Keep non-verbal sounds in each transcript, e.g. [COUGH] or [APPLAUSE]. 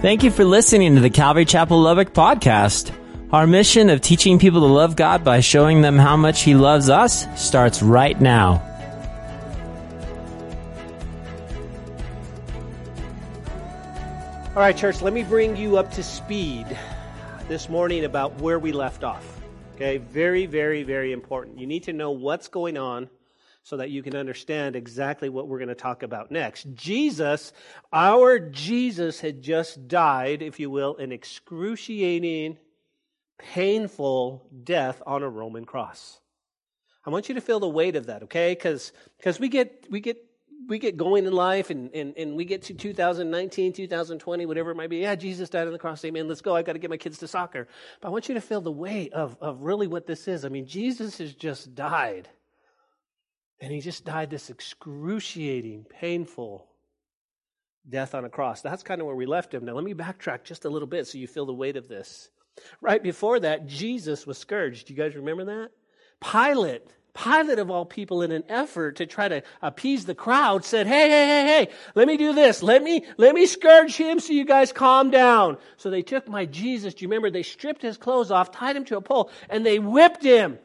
Thank you for listening to the Calvary Chapel Lubbock podcast. Our mission of teaching people to love God by showing them how much He loves us starts right now. All right, church, let me bring you up to speed this morning about where we left off. Okay, very, very, very important. You need to know what's going on so that you can understand exactly what we're going to talk about next. Jesus, our Jesus, had just died, if you will, an excruciating, painful death on a Roman cross. I want you to feel the weight of that, okay? Because we get we get we get going in life and, and, and we get to 2019, 2020, whatever it might be. Yeah, Jesus died on the cross. Amen. Let's go. I've got to get my kids to soccer. But I want you to feel the weight of, of really what this is. I mean, Jesus has just died. And he just died this excruciating, painful death on a cross. That's kind of where we left him. Now, let me backtrack just a little bit so you feel the weight of this. Right before that, Jesus was scourged. Do you guys remember that? Pilate, Pilate of all people, in an effort to try to appease the crowd, said, Hey, hey, hey, hey, let me do this. Let me, let me scourge him so you guys calm down. So they took my Jesus. Do you remember? They stripped his clothes off, tied him to a pole, and they whipped him.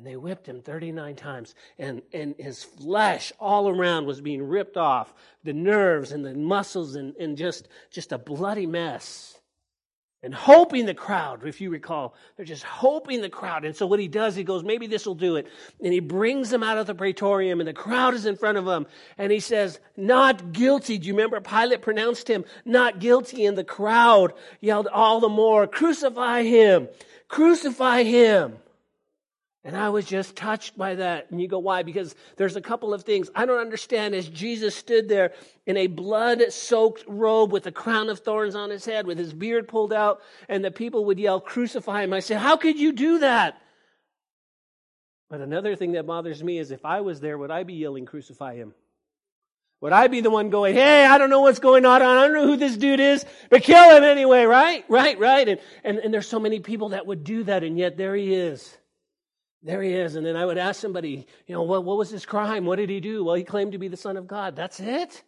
And they whipped him 39 times, and, and his flesh all around was being ripped off, the nerves and the muscles, and, and just, just a bloody mess. And hoping the crowd, if you recall, they're just hoping the crowd. And so what he does, he goes, maybe this will do it. And he brings them out of the praetorium, and the crowd is in front of him. And he says, Not guilty. Do you remember Pilate pronounced him not guilty? And the crowd yelled all the more, Crucify him! Crucify him! And I was just touched by that. And you go, why? Because there's a couple of things I don't understand as Jesus stood there in a blood soaked robe with a crown of thorns on his head, with his beard pulled out, and the people would yell, Crucify him. I said, How could you do that? But another thing that bothers me is if I was there, would I be yelling, Crucify him? Would I be the one going, hey, I don't know what's going on. I don't know who this dude is, but kill him anyway, right? Right, right. And, and, and there's so many people that would do that, and yet there he is. There he is. And then I would ask somebody, you know, what, what was his crime? What did he do? Well, he claimed to be the Son of God. That's it.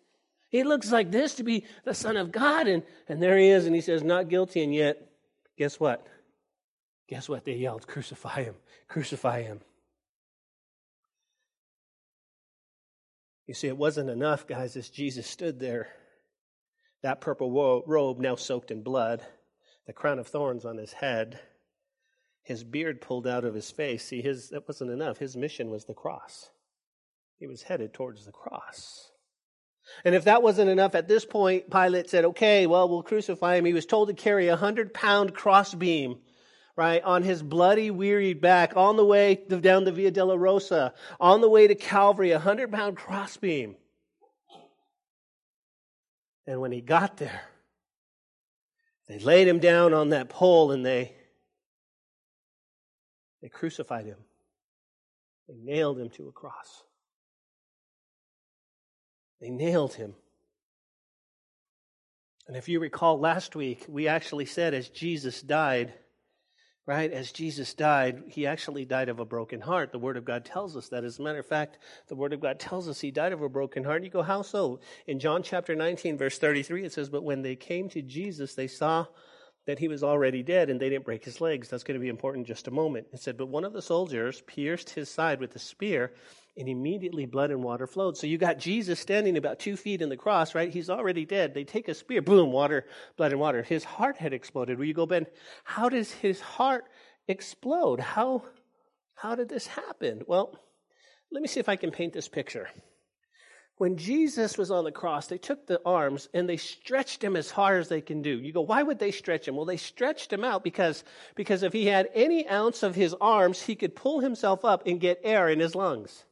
He looks like this to be the Son of God. And, and there he is. And he says, not guilty. And yet, guess what? Guess what? They yelled, crucify him, crucify him. You see, it wasn't enough, guys, as Jesus stood there, that purple robe now soaked in blood, the crown of thorns on his head his beard pulled out of his face. See, his, that wasn't enough. His mission was the cross. He was headed towards the cross. And if that wasn't enough, at this point, Pilate said, okay, well, we'll crucify him. He was told to carry a hundred pound crossbeam, right, on his bloody, wearied back, on the way down the Via Dolorosa, on the way to Calvary, a hundred pound crossbeam. And when he got there, they laid him down on that pole and they they crucified him, they nailed him to a cross. They nailed him. And if you recall last week, we actually said as Jesus died, right, as Jesus died, he actually died of a broken heart. The Word of God tells us that. As a matter of fact, the Word of God tells us he died of a broken heart. You go, how so? In John chapter 19, verse 33, it says, But when they came to Jesus, they saw that he was already dead and they didn't break his legs. That's going to be important just a moment. It said, But one of the soldiers pierced his side with a spear, and immediately blood and water flowed. So you got Jesus standing about two feet in the cross, right? He's already dead. They take a spear, boom, water, blood and water. His heart had exploded. Will you go, Ben? How does his heart explode? How, how did this happen? Well, let me see if I can paint this picture when Jesus was on the cross, they took the arms and they stretched him as hard as they can do. You go, why would they stretch him? Well, they stretched him out because, because if he had any ounce of his arms, he could pull himself up and get air in his lungs.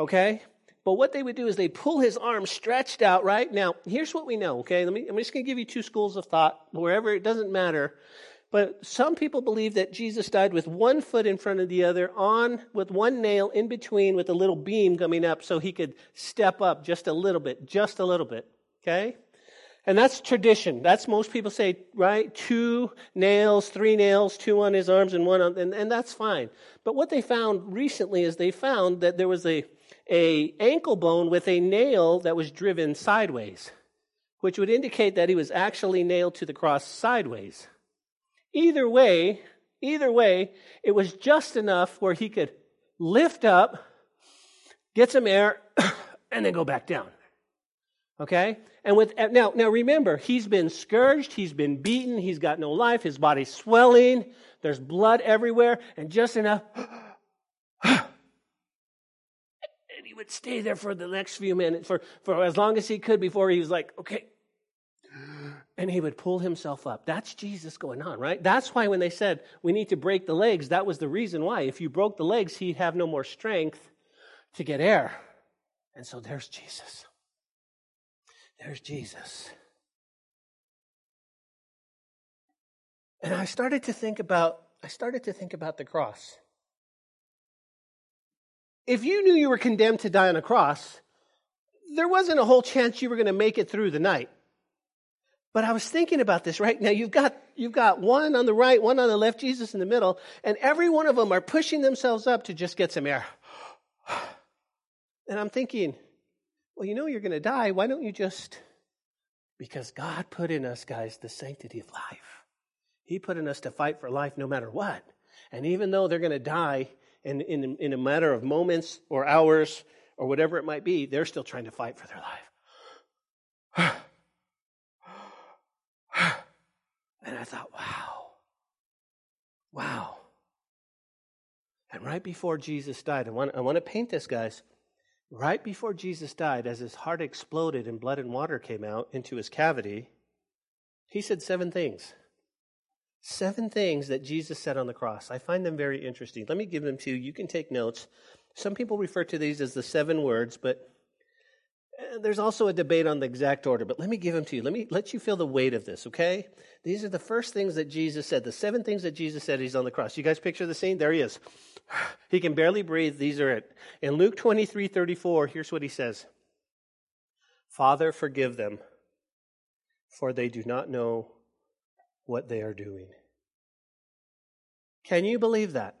Okay? But what they would do is they'd pull his arms stretched out, right? Now, here's what we know, okay? Let me, I'm just going to give you two schools of thought, wherever it doesn't matter. But some people believe that Jesus died with one foot in front of the other, on with one nail in between, with a little beam coming up so he could step up just a little bit, just a little bit. Okay? And that's tradition. That's most people say, right? Two nails, three nails, two on his arms and one on, and, and that's fine. But what they found recently is they found that there was a, a ankle bone with a nail that was driven sideways which would indicate that he was actually nailed to the cross sideways. Either way, either way, it was just enough where he could lift up, get some air, [COUGHS] and then go back down. Okay? And with now, now remember, he's been scourged, he's been beaten, he's got no life, his body's swelling, there's blood everywhere, and just enough. [COUGHS] and he would stay there for the next few minutes, for, for as long as he could before he was like, okay, and he would pull himself up. That's Jesus going on, right? That's why when they said we need to break the legs, that was the reason why. If you broke the legs, he'd have no more strength to get air. And so there's Jesus. There's Jesus. And I started to think about I started to think about the cross. If you knew you were condemned to die on a cross, there wasn't a whole chance you were going to make it through the night. But I was thinking about this right now. You've got, you've got one on the right, one on the left, Jesus in the middle, and every one of them are pushing themselves up to just get some air. And I'm thinking, well, you know you're going to die. Why don't you just. Because God put in us, guys, the sanctity of life. He put in us to fight for life no matter what. And even though they're going to die in, in, in a matter of moments or hours or whatever it might be, they're still trying to fight for their life. And I thought, wow, wow. And right before Jesus died, I want, I want to paint this, guys. Right before Jesus died, as his heart exploded and blood and water came out into his cavity, he said seven things. Seven things that Jesus said on the cross. I find them very interesting. Let me give them to you. You can take notes. Some people refer to these as the seven words, but there's also a debate on the exact order, but let me give them to you. Let me let you feel the weight of this, okay? These are the first things that Jesus said, the seven things that Jesus said he's on the cross. You guys picture the scene? There he is. [SIGHS] He can barely breathe. These are it. In Luke 23 34, here's what he says Father, forgive them, for they do not know what they are doing. Can you believe that?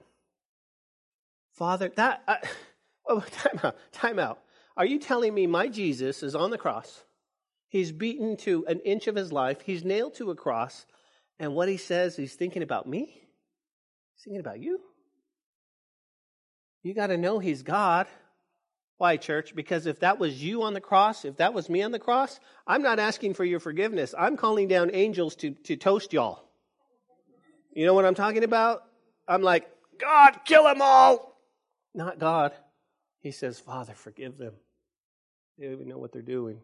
Father, that. Uh, [LAUGHS] oh, time out. Time out. Are you telling me my Jesus is on the cross? He's beaten to an inch of his life. He's nailed to a cross. And what he says, he's thinking about me? He's thinking about you? You got to know he's God. Why, church? Because if that was you on the cross, if that was me on the cross, I'm not asking for your forgiveness. I'm calling down angels to, to toast y'all. You know what I'm talking about? I'm like, God, kill them all. Not God. He says, Father, forgive them. They don't even know what they're doing.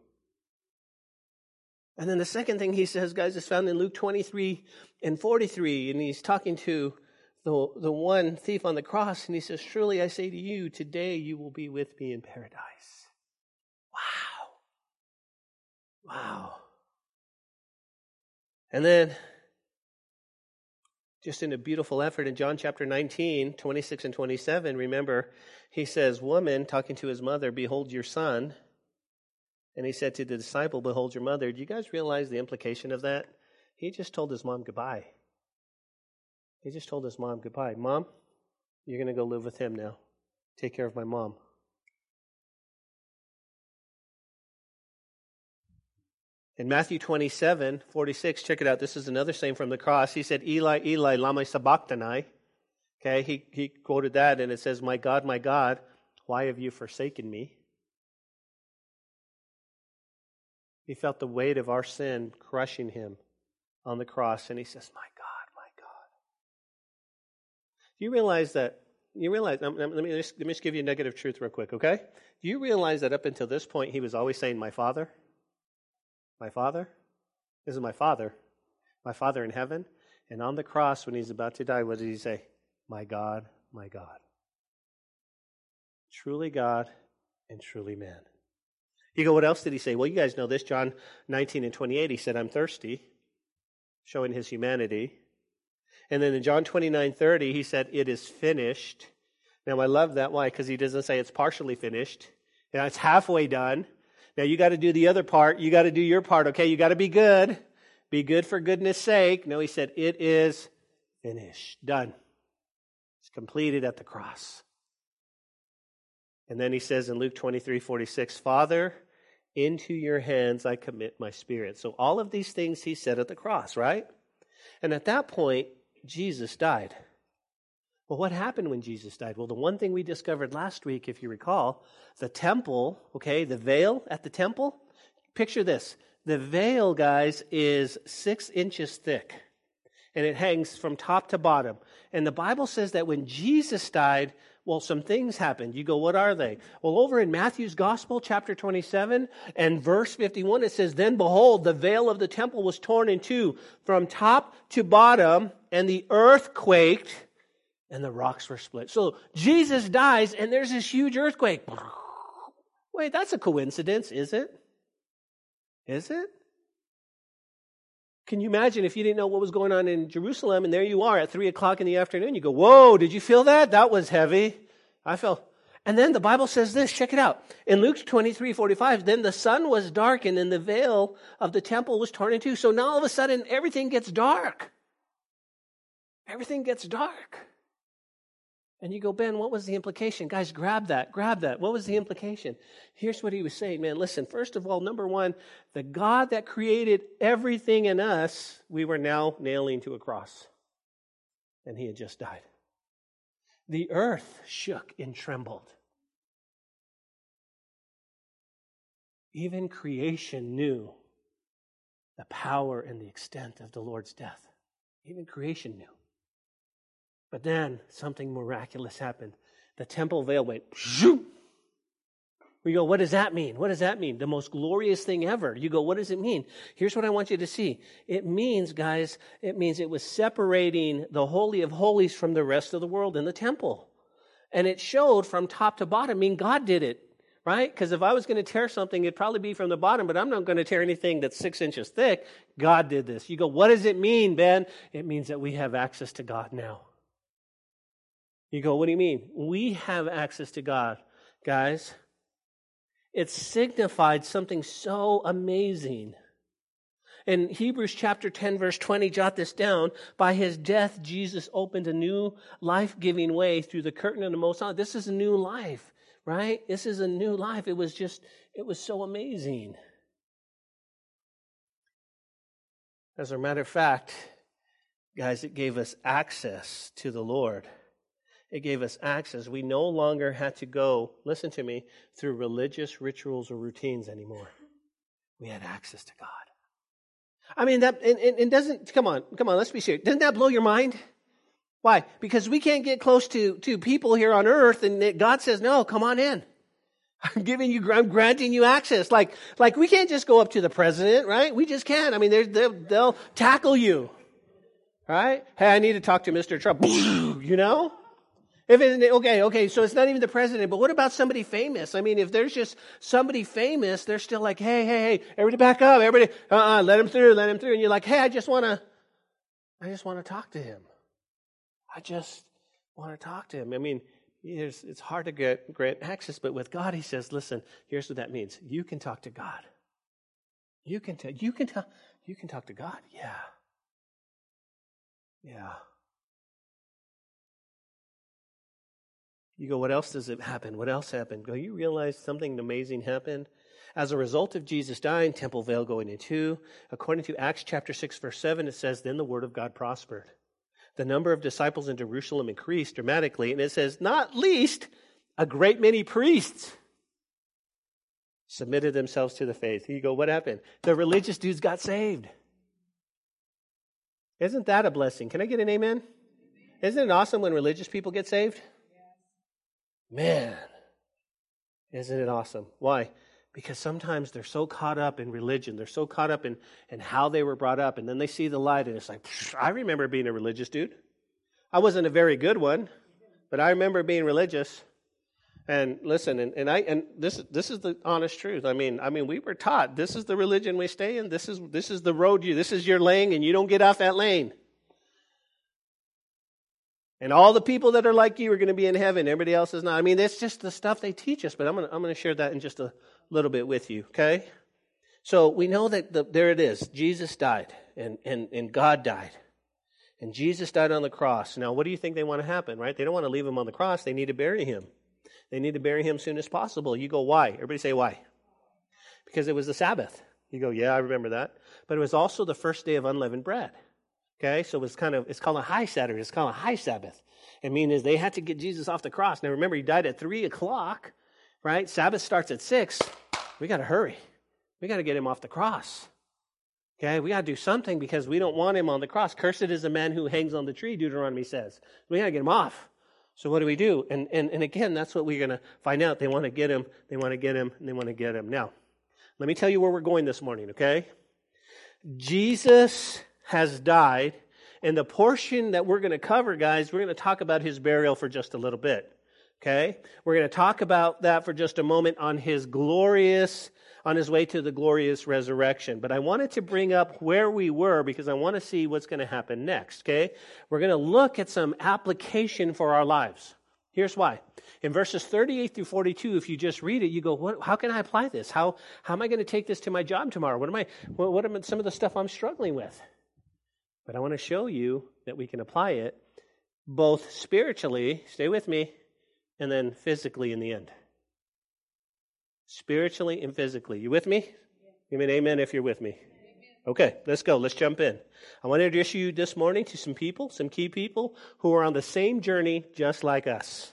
And then the second thing he says, guys, is found in Luke 23 and 43. And he's talking to the, the one thief on the cross. And he says, Truly I say to you, today you will be with me in paradise. Wow. Wow. And then, just in a beautiful effort in John chapter 19, 26 and 27, remember, he says, Woman, talking to his mother, behold your son. And he said to the disciple, Behold your mother. Do you guys realize the implication of that? He just told his mom goodbye. He just told his mom goodbye. Mom, you're going to go live with him now. Take care of my mom. In Matthew 27, 46, check it out. This is another saying from the cross. He said, Eli, Eli, lama sabachthani. Okay, he, he quoted that and it says, My God, my God, why have you forsaken me? He felt the weight of our sin crushing him on the cross, and he says, My God, my God. Do you realize that? You realize, um, um, let me, just, let me just give you a negative truth real quick, okay? Do you realize that up until this point, he was always saying, My Father? My Father? This is my Father. My Father in heaven. And on the cross, when he's about to die, what did he say? My God, my God. Truly God and truly man. You go, what else did he say? Well, you guys know this. John 19 and 28, he said, I'm thirsty, showing his humanity. And then in John 29 30, he said, It is finished. Now, I love that. Why? Because he doesn't say it's partially finished. Now, it's halfway done. Now, you got to do the other part. You got to do your part, okay? You got to be good. Be good for goodness sake. No, he said, It is finished. Done. It's completed at the cross. And then he says in Luke 23 46, Father, Into your hands I commit my spirit. So all of these things he said at the cross, right? And at that point, Jesus died. Well, what happened when Jesus died? Well, the one thing we discovered last week, if you recall, the temple, okay, the veil at the temple. Picture this. The veil, guys, is six inches thick and it hangs from top to bottom. And the Bible says that when Jesus died, well, some things happened. You go, what are they? Well, over in Matthew's Gospel, chapter 27 and verse 51, it says, Then behold, the veil of the temple was torn in two from top to bottom, and the earth quaked, and the rocks were split. So Jesus dies, and there's this huge earthquake. Wait, that's a coincidence, is it? Is it? Can you imagine if you didn't know what was going on in Jerusalem and there you are at 3 o'clock in the afternoon? You go, Whoa, did you feel that? That was heavy. I felt. And then the Bible says this, check it out. In Luke 23 45, then the sun was darkened and the veil of the temple was torn in two. So now all of a sudden everything gets dark. Everything gets dark. And you go, Ben, what was the implication? Guys, grab that, grab that. What was the implication? Here's what he was saying, man. Listen, first of all, number one, the God that created everything in us, we were now nailing to a cross. And he had just died. The earth shook and trembled. Even creation knew the power and the extent of the Lord's death. Even creation knew. But then something miraculous happened. The temple veil went zoom. We go, what does that mean? What does that mean? The most glorious thing ever. You go, what does it mean? Here's what I want you to see. It means, guys, it means it was separating the Holy of Holies from the rest of the world in the temple. And it showed from top to bottom. I mean, God did it, right? Because if I was going to tear something, it'd probably be from the bottom, but I'm not going to tear anything that's six inches thick. God did this. You go, what does it mean, Ben? It means that we have access to God now. You go, what do you mean? We have access to God, guys. It signified something so amazing. In Hebrews chapter 10, verse 20, jot this down. By his death, Jesus opened a new life giving way through the curtain of the Most High. This is a new life, right? This is a new life. It was just, it was so amazing. As a matter of fact, guys, it gave us access to the Lord. It gave us access. We no longer had to go, listen to me, through religious rituals or routines anymore. We had access to God. I mean, that, and, and, and doesn't, come on, come on, let's be serious. Doesn't that blow your mind? Why? Because we can't get close to, to people here on earth and God says, no, come on in. [LAUGHS] I'm giving you, I'm granting you access. Like, like we can't just go up to the president, right? We just can't. I mean, they'll, they'll tackle you, right? Hey, I need to talk to Mr. Trump. [LAUGHS] you know? If it, okay, okay, so it's not even the president, but what about somebody famous? I mean, if there's just somebody famous, they're still like, hey, hey, hey, everybody back up, everybody, uh-uh, let him through, let him through. And you're like, hey, I just want to, I just want to talk to him. I just want to talk to him. I mean, it's hard to get grant access, but with God, He says, listen, here's what that means. You can talk to God. You can, t- you can, t- you can talk to God. Yeah. Yeah. You go, what else does it happen? What else happened? Go, you realize something amazing happened? As a result of Jesus dying, temple veil going in two, according to Acts chapter 6, verse 7, it says, Then the word of God prospered. The number of disciples in Jerusalem increased dramatically, and it says, Not least, a great many priests submitted themselves to the faith. You go, what happened? The religious dudes got saved. Isn't that a blessing? Can I get an amen? Isn't it awesome when religious people get saved? Man, isn't it awesome? Why? Because sometimes they're so caught up in religion, they're so caught up in, in how they were brought up, and then they see the light, and it's like, I remember being a religious dude. I wasn't a very good one, but I remember being religious. And listen, and, and I and this this is the honest truth. I mean, I mean, we were taught this is the religion we stay in. This is this is the road you. This is your lane, and you don't get off that lane. And all the people that are like you are going to be in heaven. Everybody else is not. I mean, that's just the stuff they teach us, but I'm going to, I'm going to share that in just a little bit with you, okay? So we know that the, there it is. Jesus died, and, and, and God died. And Jesus died on the cross. Now, what do you think they want to happen, right? They don't want to leave him on the cross. They need to bury him. They need to bury him as soon as possible. You go, why? Everybody say, why? because it was the Sabbath. You go, yeah, I remember that. But it was also the first day of unleavened bread. Okay, so it's kind of, it's called a high Saturday. It's called a high Sabbath. It means they had to get Jesus off the cross. Now remember, he died at 3 o'clock, right? Sabbath starts at 6. We got to hurry. We got to get him off the cross. Okay, we got to do something because we don't want him on the cross. Cursed is the man who hangs on the tree, Deuteronomy says. We got to get him off. So what do we do? And, and, and again, that's what we're going to find out. They want to get him, they want to get him, and they want to get him. Now, let me tell you where we're going this morning, okay? Jesus has died, and the portion that we're going to cover, guys, we're going to talk about his burial for just a little bit. Okay? We're going to talk about that for just a moment on his glorious, on his way to the glorious resurrection. But I wanted to bring up where we were because I want to see what's going to happen next. Okay? We're going to look at some application for our lives. Here's why. In verses 38 through 42, if you just read it, you go, what, how can I apply this? How, how am I going to take this to my job tomorrow? What am I, what, what am some of the stuff I'm struggling with? But I want to show you that we can apply it both spiritually, stay with me, and then physically in the end. Spiritually and physically. You with me? Give me an amen if you're with me. Okay, let's go. Let's jump in. I want to introduce you this morning to some people, some key people who are on the same journey just like us.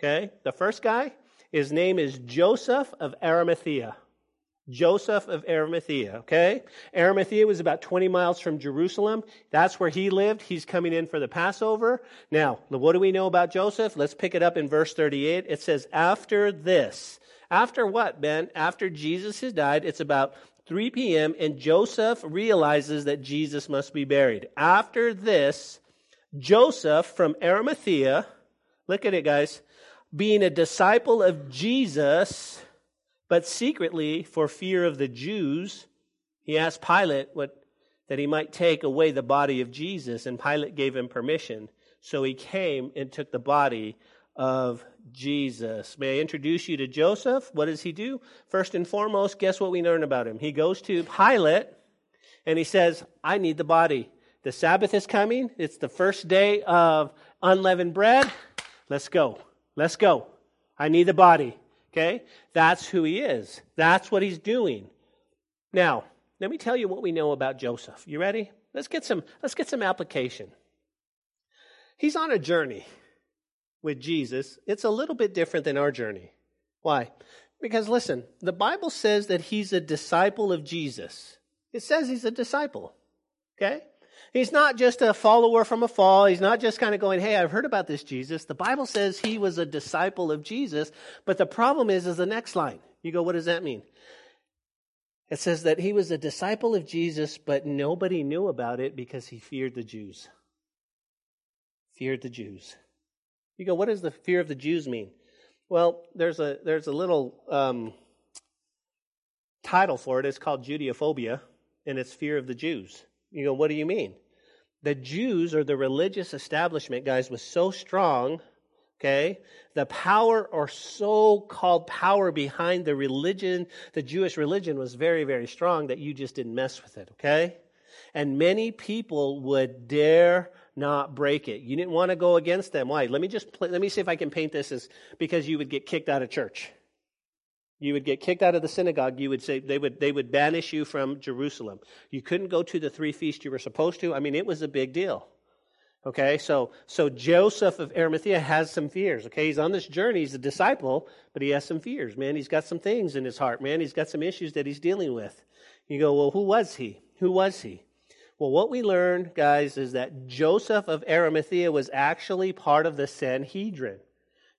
Okay, the first guy, his name is Joseph of Arimathea. Joseph of Arimathea, okay? Arimathea was about 20 miles from Jerusalem. That's where he lived. He's coming in for the Passover. Now, what do we know about Joseph? Let's pick it up in verse 38. It says, After this. After what, Ben? After Jesus has died, it's about 3 p.m., and Joseph realizes that Jesus must be buried. After this, Joseph from Arimathea, look at it, guys, being a disciple of Jesus, but secretly, for fear of the Jews, he asked Pilate what, that he might take away the body of Jesus, and Pilate gave him permission. So he came and took the body of Jesus. May I introduce you to Joseph? What does he do? First and foremost, guess what we learn about him? He goes to Pilate and he says, I need the body. The Sabbath is coming. It's the first day of unleavened bread. Let's go. Let's go. I need the body. Okay? That's who he is. That's what he's doing. Now, let me tell you what we know about Joseph. You ready? Let's get some let's get some application. He's on a journey with Jesus. It's a little bit different than our journey. Why? Because listen, the Bible says that he's a disciple of Jesus. It says he's a disciple. Okay? He's not just a follower from afar. He's not just kind of going, hey, I've heard about this Jesus. The Bible says he was a disciple of Jesus. But the problem is, is the next line. You go, what does that mean? It says that he was a disciple of Jesus, but nobody knew about it because he feared the Jews. Feared the Jews. You go, what does the fear of the Jews mean? Well, there's a there's a little um, title for it. It's called Judeophobia, and it's fear of the Jews. You go, what do you mean? The Jews or the religious establishment, guys, was so strong, okay? The power or so called power behind the religion, the Jewish religion, was very, very strong that you just didn't mess with it, okay? And many people would dare not break it. You didn't want to go against them. Why? Let me just play, let me see if I can paint this as because you would get kicked out of church. You would get kicked out of the synagogue. You would say they would they would banish you from Jerusalem. You couldn't go to the three feasts you were supposed to. I mean, it was a big deal. Okay, so so Joseph of Arimathea has some fears. Okay, he's on this journey. He's a disciple, but he has some fears. Man, he's got some things in his heart. Man, he's got some issues that he's dealing with. You go, well, who was he? Who was he? Well, what we learned, guys, is that Joseph of Arimathea was actually part of the Sanhedrin.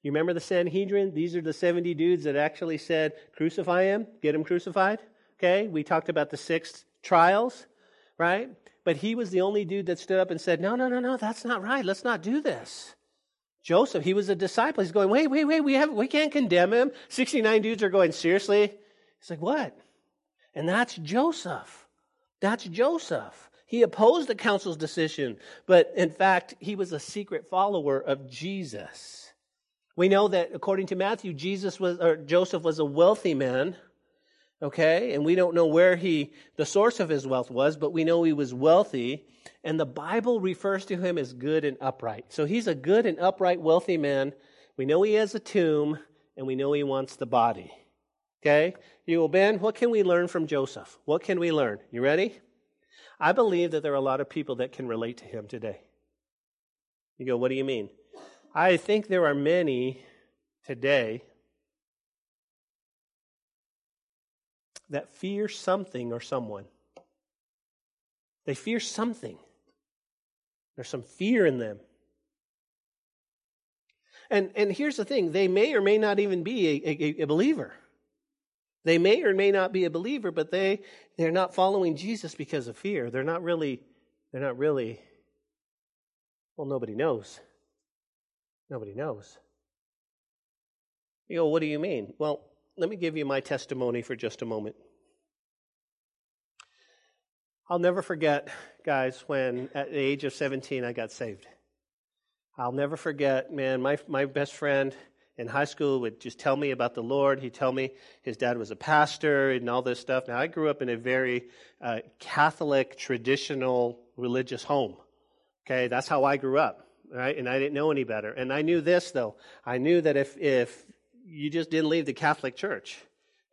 You remember the Sanhedrin? These are the 70 dudes that actually said, crucify him, get him crucified. Okay, we talked about the six trials, right? But he was the only dude that stood up and said, no, no, no, no, that's not right. Let's not do this. Joseph, he was a disciple. He's going, wait, wait, wait, we, have, we can't condemn him. 69 dudes are going, seriously? He's like, what? And that's Joseph. That's Joseph. He opposed the council's decision, but in fact, he was a secret follower of Jesus. We know that according to Matthew, Jesus was, or Joseph was a wealthy man. Okay. And we don't know where he, the source of his wealth was, but we know he was wealthy. And the Bible refers to him as good and upright. So he's a good and upright, wealthy man. We know he has a tomb and we know he wants the body. Okay? You go, Ben, what can we learn from Joseph? What can we learn? You ready? I believe that there are a lot of people that can relate to him today. You go, what do you mean? I think there are many today that fear something or someone. They fear something. There's some fear in them. And, and here's the thing they may or may not even be a, a, a believer. They may or may not be a believer, but they, they're not following Jesus because of fear. They're not really, they're not really, well, nobody knows. Nobody knows. You go, what do you mean? Well, let me give you my testimony for just a moment. I'll never forget, guys, when at the age of 17 I got saved. I'll never forget, man, my, my best friend in high school would just tell me about the Lord. He'd tell me his dad was a pastor and all this stuff. Now, I grew up in a very uh, Catholic, traditional, religious home. Okay, that's how I grew up, right? And I didn't know any better. And I knew this, though. I knew that if, if you just didn't leave the Catholic Church,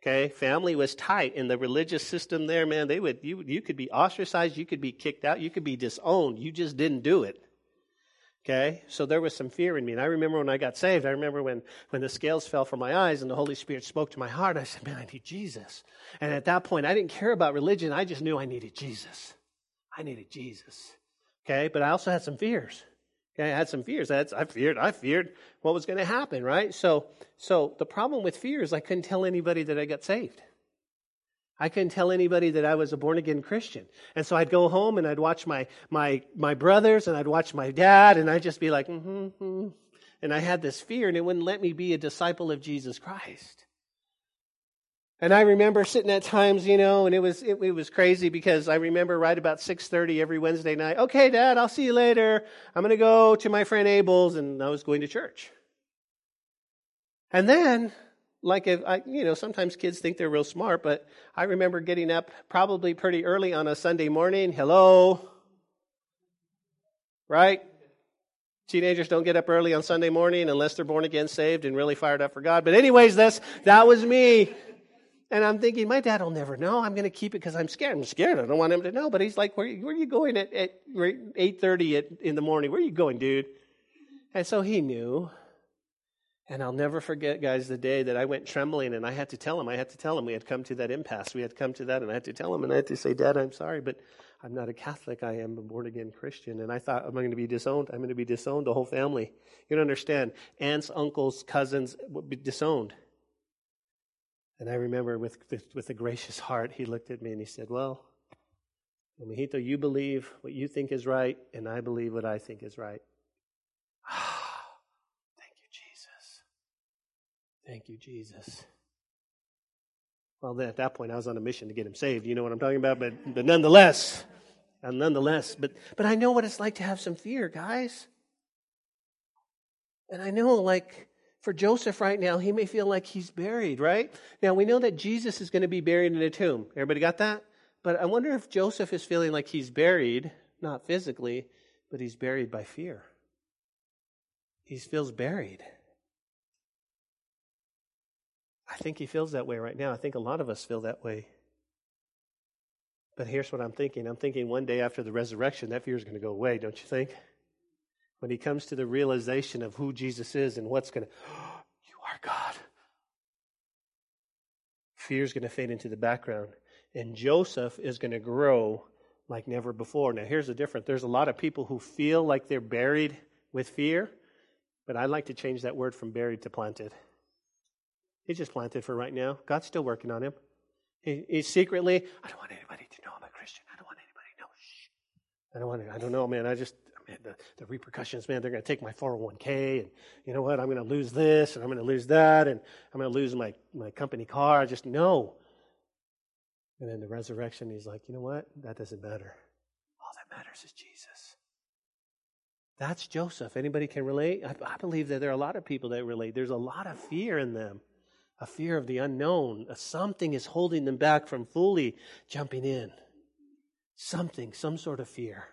okay, family was tight in the religious system there, man, they would, you, you could be ostracized, you could be kicked out, you could be disowned. You just didn't do it. Okay, so there was some fear in me. And I remember when I got saved, I remember when, when the scales fell from my eyes and the Holy Spirit spoke to my heart. I said, Man, I need Jesus. And at that point, I didn't care about religion. I just knew I needed Jesus. I needed Jesus. Okay, but I also had some fears. I had some fears. I, had, I feared. I feared what was going to happen. Right. So, so the problem with fear is I couldn't tell anybody that I got saved. I couldn't tell anybody that I was a born again Christian. And so I'd go home and I'd watch my, my, my brothers and I'd watch my dad and I'd just be like, mm-hmm, mm-hmm. And I had this fear and it wouldn't let me be a disciple of Jesus Christ. And I remember sitting at times, you know, and it was it, it was crazy because I remember right about 6:30 every Wednesday night. Okay, Dad, I'll see you later. I'm going to go to my friend Abel's, and I was going to church. And then like if I, you know, sometimes kids think they're real smart, but I remember getting up probably pretty early on a Sunday morning. Hello, right? Teenagers don't get up early on Sunday morning unless they're born again, saved, and really fired up for God. But anyways, that's that was me. And I'm thinking, my dad will never know. I'm going to keep it because I'm scared. I'm scared. I don't want him to know. But he's like, where, where are you going at, at 8.30 in the morning? Where are you going, dude? And so he knew. And I'll never forget, guys, the day that I went trembling and I had to tell him, I had to tell him we had come to that impasse. We had come to that and I had to tell him and I had to say, Dad, I'm sorry, but I'm not a Catholic. I am a born again Christian. And I thought, am I going to be disowned? I'm going to be disowned, the whole family. You don't understand. Aunts, uncles, cousins would be disowned. And I remember with, with, a gracious heart, he looked at me and he said, Well, Mijito, you believe what you think is right, and I believe what I think is right. Ah, [SIGHS] thank you, Jesus. Thank you, Jesus. Well, then at that point, I was on a mission to get him saved. You know what I'm talking about? But, but nonetheless, and nonetheless, but, but I know what it's like to have some fear, guys. And I know, like, for Joseph right now, he may feel like he's buried, right? Now, we know that Jesus is going to be buried in a tomb. Everybody got that? But I wonder if Joseph is feeling like he's buried, not physically, but he's buried by fear. He feels buried. I think he feels that way right now. I think a lot of us feel that way. But here's what I'm thinking I'm thinking one day after the resurrection, that fear is going to go away, don't you think? When he comes to the realization of who Jesus is and what's going [GASPS] to, oh, you are God. Fear is going to fade into the background. And Joseph is going to grow like never before. Now, here's the difference there's a lot of people who feel like they're buried with fear, but I'd like to change that word from buried to planted. He's just planted for right now. God's still working on him. He, he's secretly, I don't want anybody to know I'm a Christian. I don't want anybody to know. Shh. I don't want to, I don't know, man. I just, the, the repercussions, man, they're going to take my 401k and you know what? I'm going to lose this and I'm going to lose that and I'm going to lose my, my company car. I just know. And then the resurrection, he's like, you know what? That doesn't matter. All that matters is Jesus. That's Joseph. Anybody can relate? I, I believe that there are a lot of people that relate. There's a lot of fear in them a fear of the unknown. Something is holding them back from fully jumping in. Something, some sort of fear.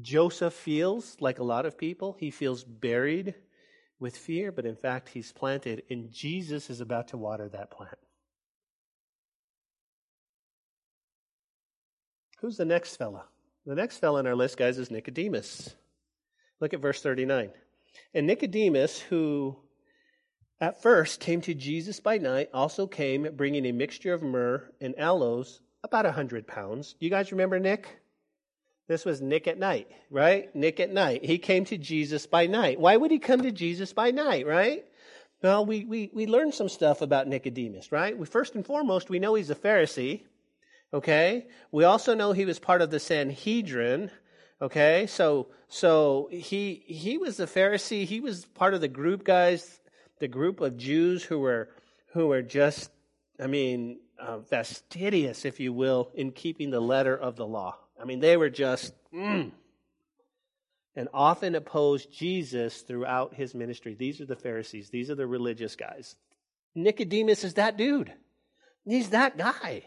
Joseph feels, like a lot of people, he feels buried with fear, but in fact, he's planted, and Jesus is about to water that plant. Who's the next fella? The next fella on our list, guys, is Nicodemus. Look at verse 39. And Nicodemus, who at first came to Jesus by night, also came bringing a mixture of myrrh and aloes, about a hundred pounds. You guys remember Nick? This was Nick at night, right? Nick at night. He came to Jesus by night. Why would he come to Jesus by night, right? Well, we, we, we learned some stuff about Nicodemus, right? We, first and foremost, we know he's a Pharisee, okay? We also know he was part of the Sanhedrin, okay? So, so he, he was a Pharisee. He was part of the group, guys, the group of Jews who were, who were just, I mean, uh, fastidious, if you will, in keeping the letter of the law. I mean, they were just, mm, and often opposed Jesus throughout his ministry. These are the Pharisees, these are the religious guys. Nicodemus is that dude. He's that guy.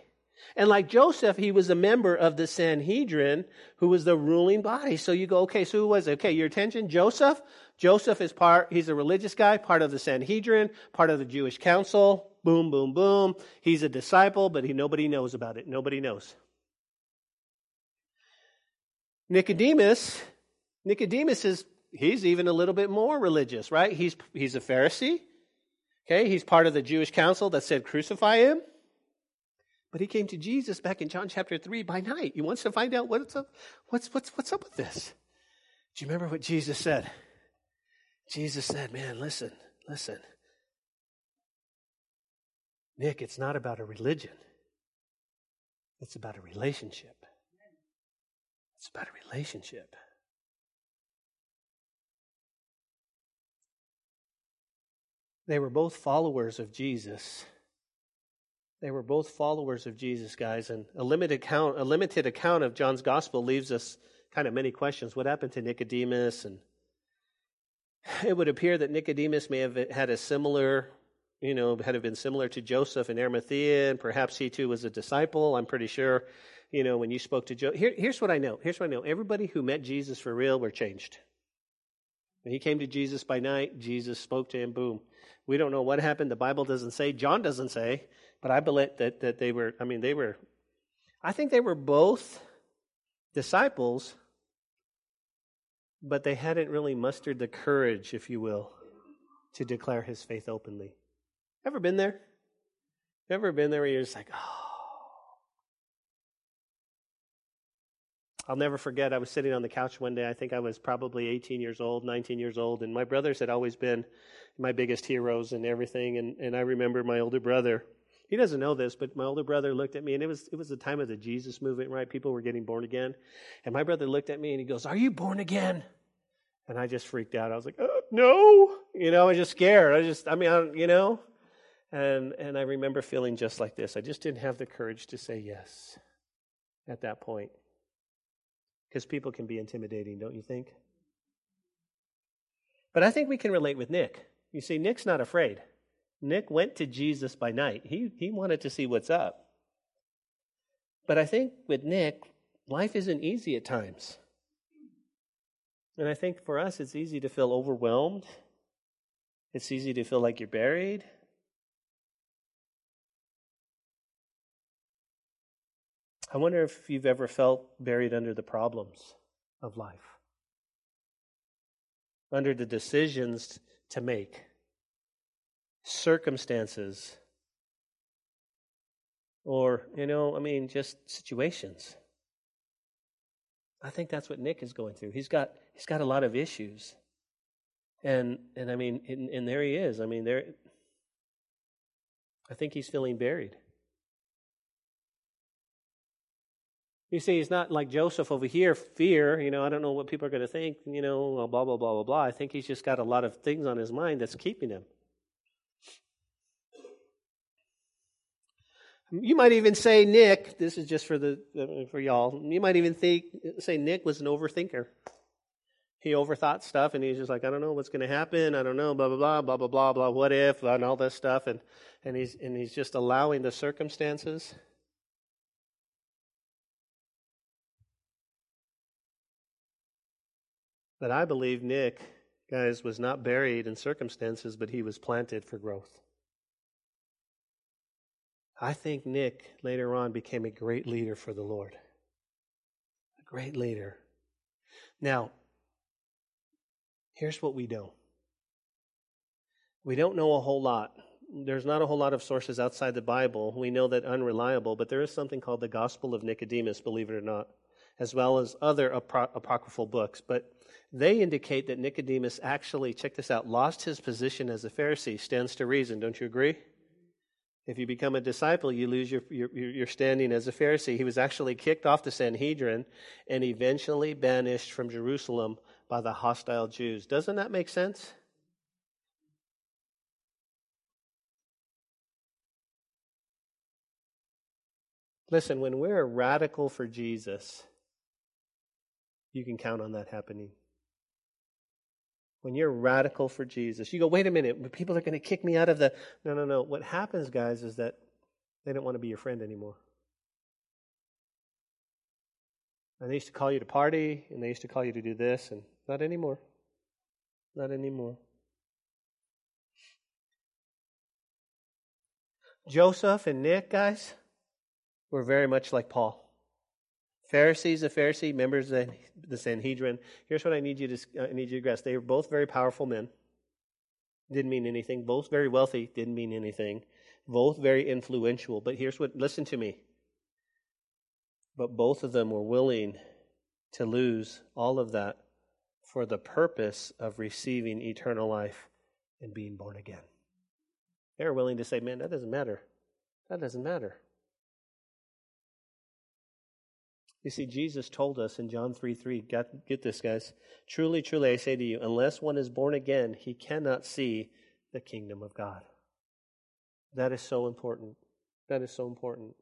And like Joseph, he was a member of the Sanhedrin, who was the ruling body. So you go, okay, so who was it? Okay, your attention, Joseph. Joseph is part, he's a religious guy, part of the Sanhedrin, part of the Jewish council. Boom, boom, boom. He's a disciple, but he, nobody knows about it. Nobody knows. Nicodemus, Nicodemus is, he's even a little bit more religious, right? He's, he's a Pharisee. Okay, he's part of the Jewish council that said crucify him. But he came to Jesus back in John chapter 3 by night. He wants to find out what's up, what's, what's, what's up with this. Do you remember what Jesus said? Jesus said, Man, listen, listen. Nick, it's not about a religion, it's about a relationship. It's about a relationship. They were both followers of Jesus. They were both followers of Jesus, guys, and a limited account, a limited account of John's gospel leaves us kind of many questions. What happened to Nicodemus? And it would appear that Nicodemus may have had a similar, you know, had have been similar to Joseph and Arimathea, and perhaps he too was a disciple. I'm pretty sure you know, when you spoke to Joe. Here, here's what I know. Here's what I know. Everybody who met Jesus for real were changed. When he came to Jesus by night, Jesus spoke to him, boom. We don't know what happened. The Bible doesn't say. John doesn't say. But I believe that, that they were, I mean, they were, I think they were both disciples, but they hadn't really mustered the courage, if you will, to declare his faith openly. Ever been there? Ever been there where you're just like, oh, I'll never forget, I was sitting on the couch one day. I think I was probably 18 years old, 19 years old, and my brothers had always been my biggest heroes and everything. And, and I remember my older brother. He doesn't know this, but my older brother looked at me, and it was it was the time of the Jesus movement, right? People were getting born again, and my brother looked at me and he goes, "Are you born again?" And I just freaked out. I was like, uh, "No," you know, I was just scared. I just, I mean, I, you know, and and I remember feeling just like this. I just didn't have the courage to say yes at that point. Because people can be intimidating, don't you think? But I think we can relate with Nick. You see, Nick's not afraid. Nick went to Jesus by night. He, he wanted to see what's up. But I think with Nick, life isn't easy at times. And I think for us, it's easy to feel overwhelmed. It's easy to feel like you're buried. I wonder if you've ever felt buried under the problems of life, under the decisions to make, circumstances, or, you know, I mean, just situations. I think that's what Nick is going through. He's got he's got a lot of issues. And and I mean and, and there he is. I mean there I think he's feeling buried. You see, he's not like Joseph over here, fear, you know, I don't know what people are going to think, you know, blah, blah, blah, blah, blah. I think he's just got a lot of things on his mind that's keeping him. You might even say Nick, this is just for the for y'all. You might even think say Nick was an overthinker. He overthought stuff and he's just like, I don't know what's gonna happen, I don't know, blah blah blah, blah blah blah blah, what if, and all this stuff and and he's and he's just allowing the circumstances But I believe Nick guys, was not buried in circumstances, but he was planted for growth. I think Nick later on became a great leader for the Lord. A great leader. Now, here's what we know we don't know a whole lot. There's not a whole lot of sources outside the Bible. We know that unreliable, but there is something called the Gospel of Nicodemus, believe it or not, as well as other apocryphal books. But they indicate that Nicodemus actually, check this out, lost his position as a Pharisee. Stands to reason, don't you agree? If you become a disciple, you lose your, your, your standing as a Pharisee. He was actually kicked off the Sanhedrin and eventually banished from Jerusalem by the hostile Jews. Doesn't that make sense? Listen, when we're a radical for Jesus, you can count on that happening. When you're radical for Jesus, you go, wait a minute, people are going to kick me out of the. No, no, no. What happens, guys, is that they don't want to be your friend anymore. And they used to call you to party, and they used to call you to do this, and not anymore. Not anymore. Joseph and Nick, guys, were very much like Paul. Pharisees, a Pharisee, members of the Sanhedrin. Here's what I need you to uh, I need you to grasp. They were both very powerful men. Didn't mean anything. Both very wealthy. Didn't mean anything. Both very influential. But here's what. Listen to me. But both of them were willing to lose all of that for the purpose of receiving eternal life and being born again. They were willing to say, "Man, that doesn't matter. That doesn't matter." You see, Jesus told us in John 3 3, get, get this, guys. Truly, truly, I say to you, unless one is born again, he cannot see the kingdom of God. That is so important. That is so important.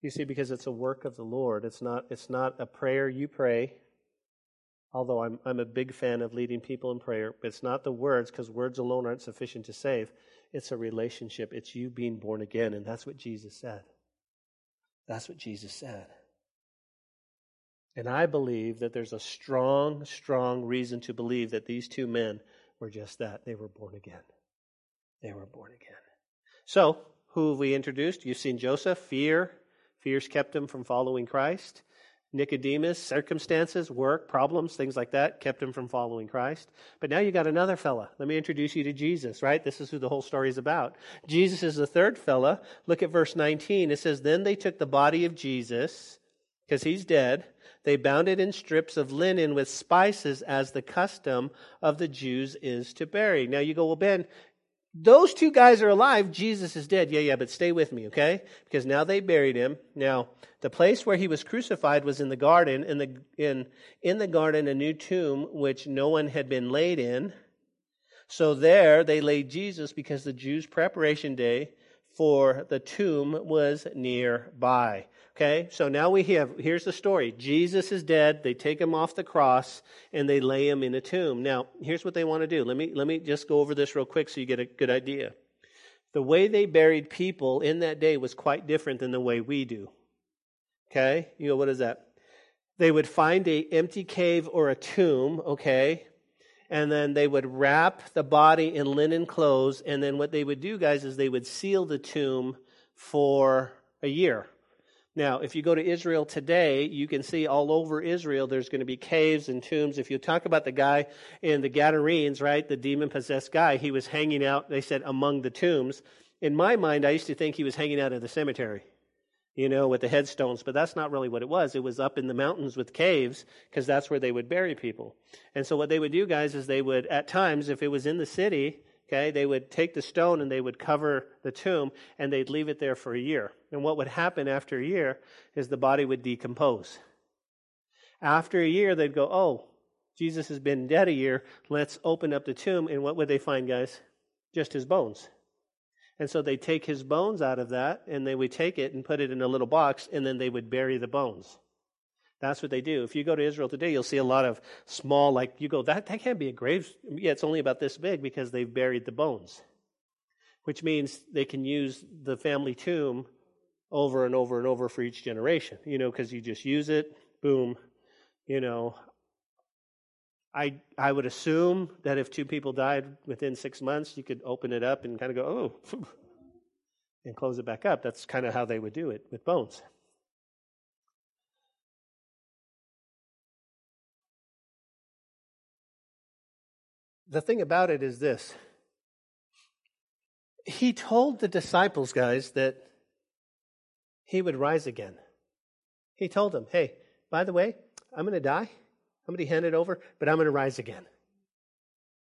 You see, because it's a work of the Lord. It's not, it's not a prayer you pray, although I'm, I'm a big fan of leading people in prayer. It's not the words, because words alone aren't sufficient to save. It's a relationship. It's you being born again, and that's what Jesus said. That's what Jesus said. And I believe that there's a strong, strong reason to believe that these two men were just that. They were born again. They were born again. So, who have we introduced? You've seen Joseph. Fear. Fears kept him from following Christ. Nicodemus, circumstances, work, problems, things like that kept him from following Christ. But now you got another fella. Let me introduce you to Jesus, right? This is who the whole story is about. Jesus is the third fella. Look at verse 19. It says, Then they took the body of Jesus, because he's dead. They bound it in strips of linen with spices, as the custom of the Jews is to bury. Now you go, Well, Ben, those two guys are alive. Jesus is dead. Yeah, yeah, but stay with me, okay? Because now they buried him. Now, the place where he was crucified was in the garden. In the, in, in the garden, a new tomb which no one had been laid in. So there they laid Jesus because the Jews' preparation day for the tomb was nearby. Okay, so now we have, here's the story. Jesus is dead. They take him off the cross and they lay him in a tomb. Now, here's what they want to do. Let me, let me just go over this real quick so you get a good idea. The way they buried people in that day was quite different than the way we do. Okay, you know, what is that? They would find a empty cave or a tomb, okay, and then they would wrap the body in linen clothes, and then what they would do, guys, is they would seal the tomb for a year. Now, if you go to Israel today, you can see all over Israel there's going to be caves and tombs. If you talk about the guy in the Gadarenes, right, the demon possessed guy, he was hanging out, they said, among the tombs. In my mind, I used to think he was hanging out at the cemetery, you know, with the headstones, but that's not really what it was. It was up in the mountains with caves because that's where they would bury people. And so what they would do, guys, is they would, at times, if it was in the city, Okay, they would take the stone and they would cover the tomb and they'd leave it there for a year. And what would happen after a year is the body would decompose. After a year, they'd go, Oh, Jesus has been dead a year. Let's open up the tomb. And what would they find, guys? Just his bones. And so they take his bones out of that and they would take it and put it in a little box and then they would bury the bones. That's what they do. If you go to Israel today, you'll see a lot of small, like, you go, that, that can't be a grave. Yeah, it's only about this big because they've buried the bones, which means they can use the family tomb over and over and over for each generation, you know, because you just use it, boom, you know. I, I would assume that if two people died within six months, you could open it up and kind of go, oh, [LAUGHS] and close it back up. That's kind of how they would do it with bones. The thing about it is this He told the disciples, guys, that he would rise again. He told them, hey, by the way, I'm going to die. I'm going to be handed over, but I'm going to rise again.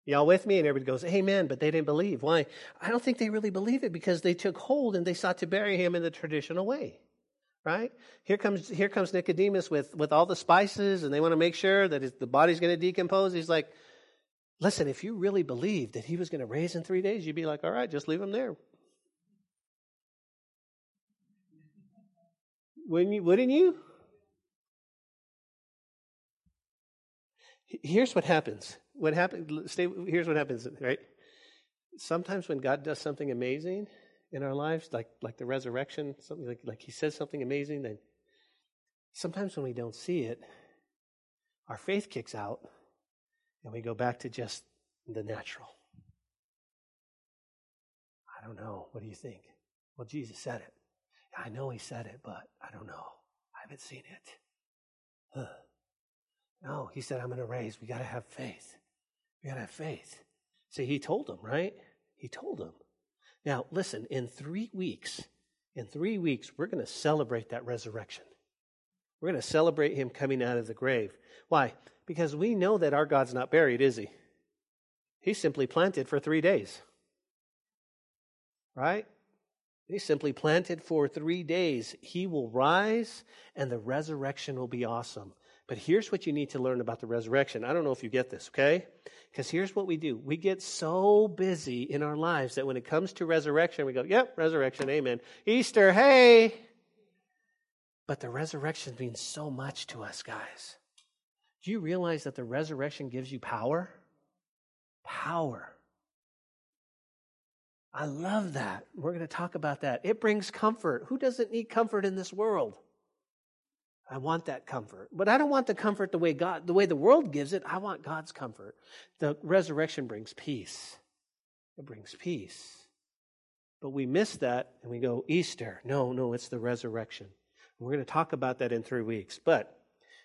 Y'all with me? And everybody goes, Amen, but they didn't believe. Why? I don't think they really believe it because they took hold and they sought to bury him in the traditional way. Right? Here comes, here comes Nicodemus with, with all the spices and they want to make sure that the body's going to decompose. He's like, listen, if you really believed that he was going to raise in three days, you'd be like, all right, just leave him there. Wouldn't you? Wouldn't you? Here's what happens. What happens? Stay. Here's what happens. Right. Sometimes when God does something amazing in our lives, like like the resurrection, something like like He says something amazing, then sometimes when we don't see it, our faith kicks out, and we go back to just the natural. I don't know. What do you think? Well, Jesus said it. I know He said it, but I don't know. I haven't seen it. Huh. No, he said, I'm going to raise. We got to have faith. We got to have faith. See, he told them, right? He told them. Now, listen, in three weeks, in three weeks, we're going to celebrate that resurrection. We're going to celebrate him coming out of the grave. Why? Because we know that our God's not buried, is he? He's simply planted for three days. Right? He's simply planted for three days. He will rise and the resurrection will be awesome. But here's what you need to learn about the resurrection. I don't know if you get this, okay? Because here's what we do. We get so busy in our lives that when it comes to resurrection, we go, yep, resurrection, amen. Easter, hey! But the resurrection means so much to us, guys. Do you realize that the resurrection gives you power? Power. I love that. We're going to talk about that. It brings comfort. Who doesn't need comfort in this world? I want that comfort. But I don't want the comfort the way God, the way the world gives it. I want God's comfort. The resurrection brings peace. It brings peace. But we miss that and we go, Easter. No, no, it's the resurrection. We're going to talk about that in three weeks. But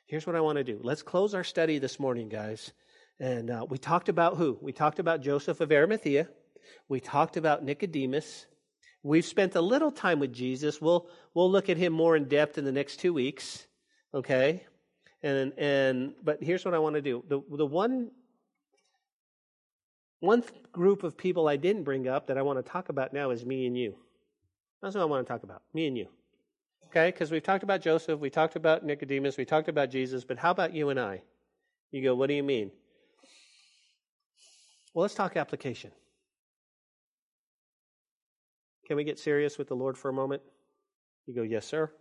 here's what I want to do. Let's close our study this morning, guys. And uh, we talked about who? We talked about Joseph of Arimathea. We talked about Nicodemus. We've spent a little time with Jesus. We'll, we'll look at him more in depth in the next two weeks. Okay? And, and, but here's what I want to do. The, the one, one group of people I didn't bring up that I want to talk about now is me and you. That's what I want to talk about. Me and you. Okay? Because we've talked about Joseph, we talked about Nicodemus, we talked about Jesus, but how about you and I? You go, what do you mean? Well, let's talk application. Can we get serious with the Lord for a moment? You go, yes, sir.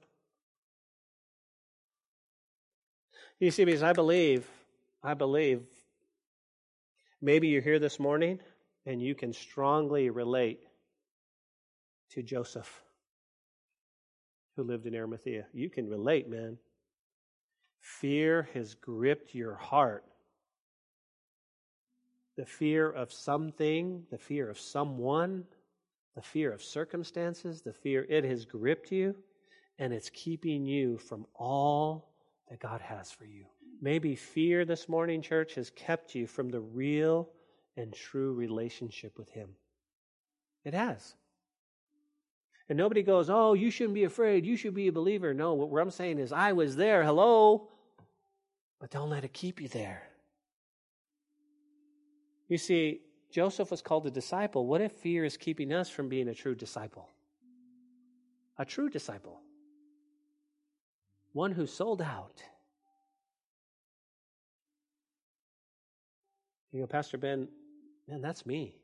You see, because I believe, I believe, maybe you're here this morning and you can strongly relate to Joseph, who lived in Arimathea. You can relate, man. Fear has gripped your heart. The fear of something, the fear of someone, the fear of circumstances, the fear, it has gripped you and it's keeping you from all that God has for you. Maybe fear this morning, church, has kept you from the real and true relationship with Him. It has. And nobody goes, Oh, you shouldn't be afraid. You should be a believer. No, what I'm saying is, I was there. Hello. But don't let it keep you there. You see, Joseph was called a disciple. What if fear is keeping us from being a true disciple? A true disciple one who sold out. You go, Pastor Ben, man, that's me.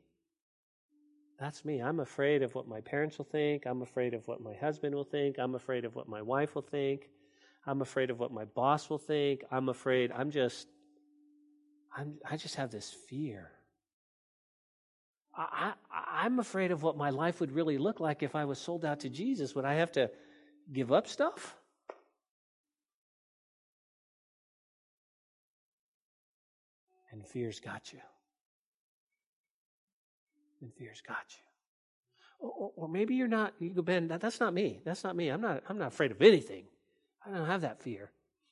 That's me. I'm afraid of what my parents will think. I'm afraid of what my husband will think. I'm afraid of what my wife will think. I'm afraid of what my boss will think. I'm afraid. I'm just, I'm, I just have this fear. I, I, I'm afraid of what my life would really look like if I was sold out to Jesus. Would I have to give up stuff? and fear's got you. And fear's got you. Or, or, maybe you're not, you go, Ben, that, that's not me. That's not me. I'm not, I'm not afraid of anything. I don't have that fear.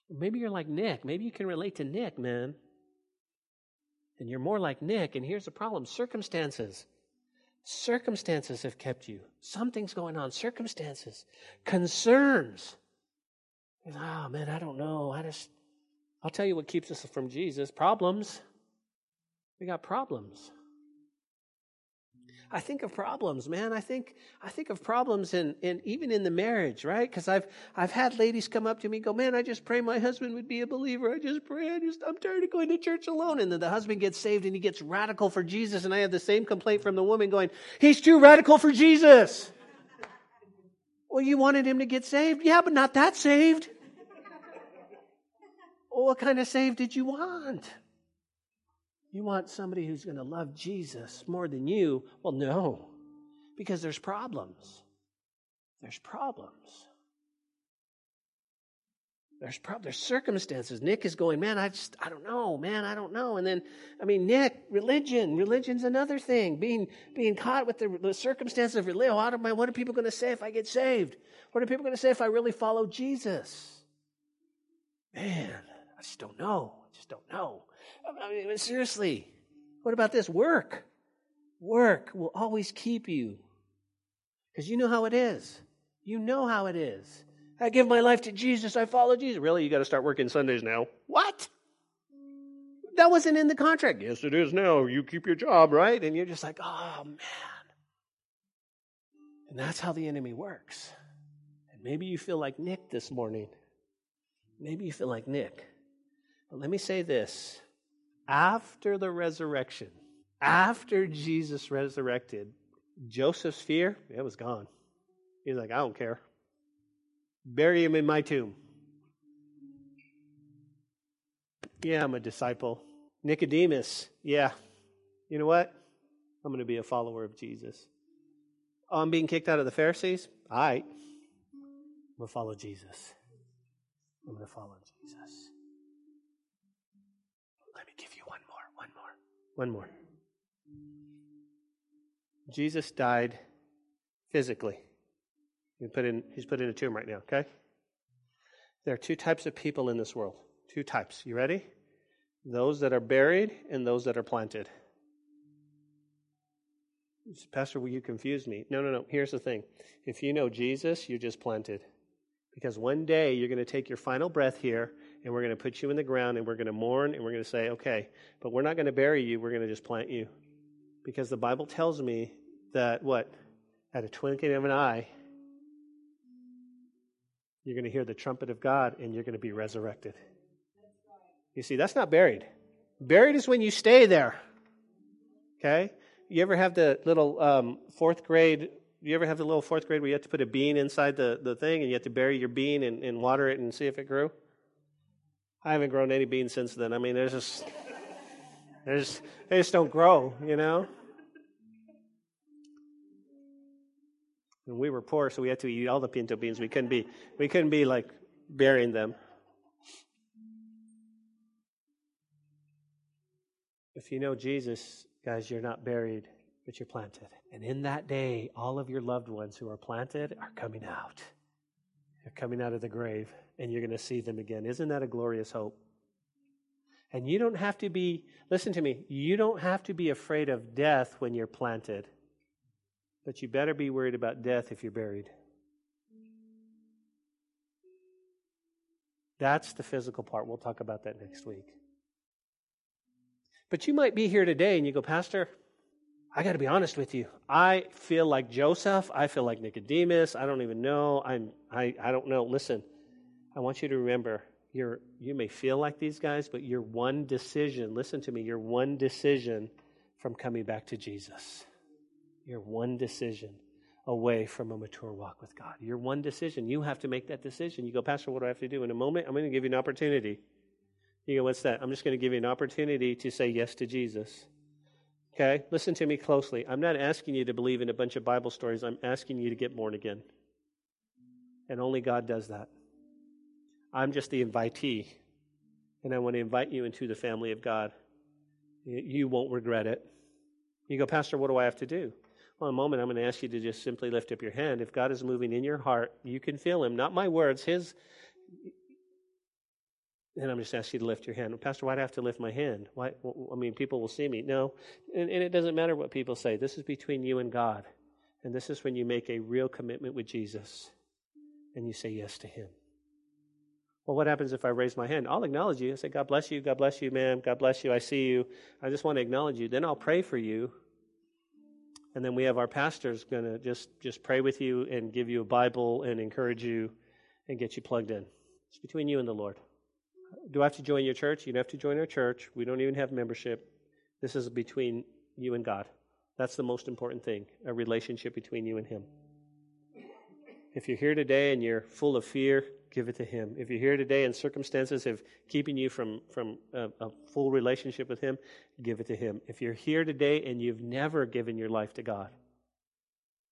Maybe you're like Nick. Maybe you can relate to Nick, man. And you're more like Nick. And here's the problem circumstances. Circumstances have kept you. Something's going on. Circumstances. Concerns. Oh, man, I don't know. I just, I'll tell you what keeps us from Jesus problems. We got problems. I think of problems, man. I think I think of problems in, in even in the marriage, right? Because I've I've had ladies come up to me and go, Man, I just pray my husband would be a believer. I just pray, I just I'm tired of going to church alone. And then the husband gets saved and he gets radical for Jesus. And I have the same complaint from the woman going, He's too radical for Jesus. well, you wanted him to get saved? Yeah, but not that saved. well, what kind of saved did you want? You want somebody who's going to love Jesus more than you? Well, no, because there's problems. There's problems. There's prob- there's circumstances. Nick is going, man, I just I don't know, man, I don't know. And then, I mean, Nick, religion, religion's another thing. Being being caught with the, the circumstances of religion. Oh, what, am I, what are people going to say if I get saved? What are people going to say if I really follow Jesus? Man, I just don't know. I just don't know. I mean, seriously, what about this? Work. Work will always keep you. Because you know how it is. You know how it is. I give my life to Jesus. I follow Jesus. Really? You got to start working Sundays now. What? That wasn't in the contract. Yes, it is now. You keep your job, right? And you're just like, oh, man. And that's how the enemy works. And maybe you feel like Nick this morning. Maybe you feel like Nick. But let me say this after the resurrection, after Jesus resurrected, Joseph's fear, it was gone. He's like, I don't care. Bury him in my tomb. Yeah, I'm a disciple. Nicodemus, yeah. You know what? I'm going to be a follower of Jesus. Oh, I'm being kicked out of the Pharisees? All right. I'm going to follow Jesus. I'm going to follow Jesus. One more. Jesus died physically. Put in, he's put in a tomb right now, okay? There are two types of people in this world. Two types. You ready? Those that are buried and those that are planted. Pastor, will you confuse me? No, no, no. Here's the thing. If you know Jesus, you're just planted. Because one day you're going to take your final breath here and we're going to put you in the ground and we're going to mourn and we're going to say, okay, but we're not going to bury you, we're going to just plant you. Because the Bible tells me that what? At a twinkling of an eye, you're going to hear the trumpet of God and you're going to be resurrected. You see, that's not buried. Buried is when you stay there. Okay? You ever have the little um, fourth grade? You ever have the little fourth grade where you have to put a bean inside the, the thing and you have to bury your bean and, and water it and see if it grew? I haven't grown any beans since then. I mean, there's just, there's, they just don't grow, you know? And we were poor, so we had to eat all the pinto beans. We couldn't be, we couldn't be like burying them. If you know Jesus, guys, you're not buried, but you're planted. And in that day, all of your loved ones who are planted are coming out. Coming out of the grave and you're going to see them again. Isn't that a glorious hope? And you don't have to be, listen to me, you don't have to be afraid of death when you're planted. But you better be worried about death if you're buried. That's the physical part. We'll talk about that next week. But you might be here today and you go, Pastor, I got to be honest with you. I feel like Joseph. I feel like Nicodemus. I don't even know. I'm, I, I don't know. Listen, I want you to remember you're, you may feel like these guys, but you're one decision. Listen to me. You're one decision from coming back to Jesus. You're one decision away from a mature walk with God. You're one decision. You have to make that decision. You go, Pastor, what do I have to do? In a moment, I'm going to give you an opportunity. You go, what's that? I'm just going to give you an opportunity to say yes to Jesus. Okay? Listen to me closely. I'm not asking you to believe in a bunch of Bible stories. I'm asking you to get born again. And only God does that. I'm just the invitee. And I want to invite you into the family of God. You won't regret it. You go, Pastor, what do I have to do? Well, in a moment, I'm going to ask you to just simply lift up your hand. If God is moving in your heart, you can feel Him. Not my words, His. And I'm just asking you to lift your hand. Pastor, why do I have to lift my hand? Why? I mean, people will see me. No, and, and it doesn't matter what people say. This is between you and God, and this is when you make a real commitment with Jesus, and you say yes to Him. Well, what happens if I raise my hand? I'll acknowledge you. I say, God bless you. God bless you, ma'am. God bless you. I see you. I just want to acknowledge you. Then I'll pray for you. And then we have our pastors going to just, just pray with you and give you a Bible and encourage you and get you plugged in. It's between you and the Lord. Do I have to join your church? You don't have to join our church. We don't even have membership. This is between you and God. That's the most important thing a relationship between you and Him. If you're here today and you're full of fear, give it to Him. If you're here today and circumstances have keeping you from, from a, a, full relationship with Him, give it to Him. If you're here today and you've never given your life to God,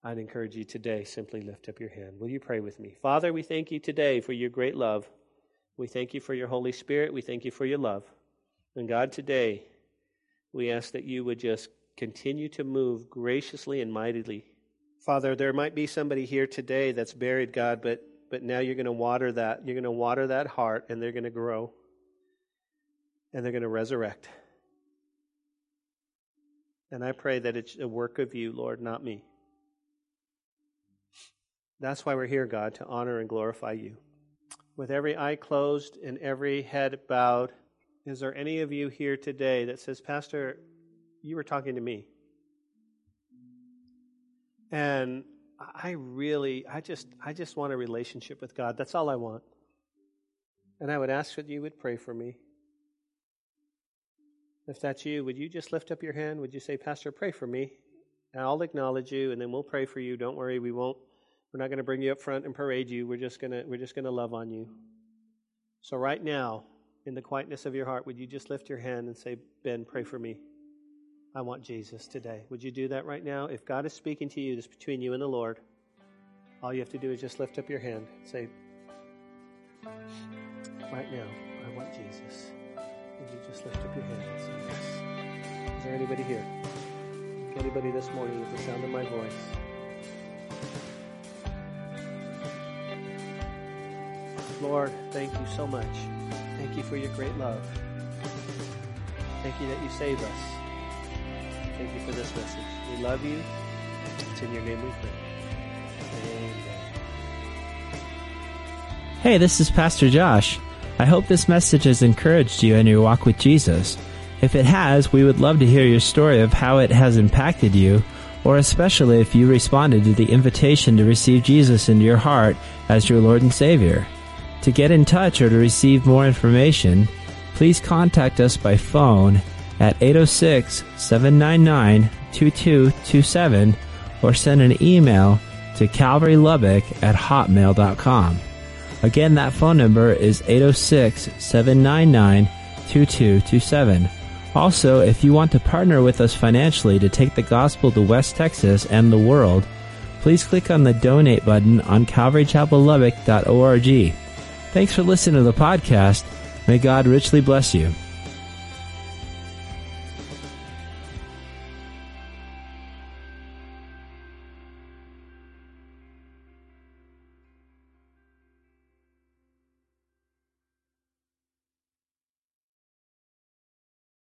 I'd encourage you today, simply lift up your hand. Will you pray with me? Father, we thank you today for your great love. We thank you for your Holy Spirit. We thank you for your love. And God, today, we ask that you would just continue to move graciously and mightily Father, there might be somebody here today that's buried, God, but, but now you're going to water that. You're going to water that heart, and they're going to grow, and they're going to resurrect. And I pray that it's a work of you, Lord, not me. That's why we're here, God, to honor and glorify you. With every eye closed and every head bowed, is there any of you here today that says, Pastor, you were talking to me? And I really, I just, I just want a relationship with God. That's all I want. And I would ask that you would pray for me. If that's you, would you just lift up your hand? Would you say, Pastor, pray for me? And I'll acknowledge you, and then we'll pray for you. Don't worry, we won't. We're not going to bring you up front and parade you. We're just going to, we're just going to love on you. So right now, in the quietness of your heart, would you just lift your hand and say, Ben, pray for me? I want Jesus today. Would you do that right now? If God is speaking to you, this between you and the Lord. All you have to do is just lift up your hand. And say, right now, I want Jesus. Would you just lift up your hand and say yes? Is there anybody here? Anybody this morning with the sound of my voice? Lord, thank you so much. Thank you for your great love. Thank you that you save us. Thank you for this message. We love you. It's in your name we pray. Amen. Hey, this is Pastor Josh. I hope this message has encouraged you in your walk with Jesus. If it has, we would love to hear your story of how it has impacted you, or especially if you responded to the invitation to receive Jesus into your heart as your Lord and Savior. To get in touch or to receive more information, please contact us by phone at 806 799 2227 or send an email to calvarylubbock at hotmail.com. Again, that phone number is 806 799 2227. Also, if you want to partner with us financially to take the gospel to West Texas and the world, please click on the donate button on calvarychapellubbock.org. Thanks for listening to the podcast. May God richly bless you.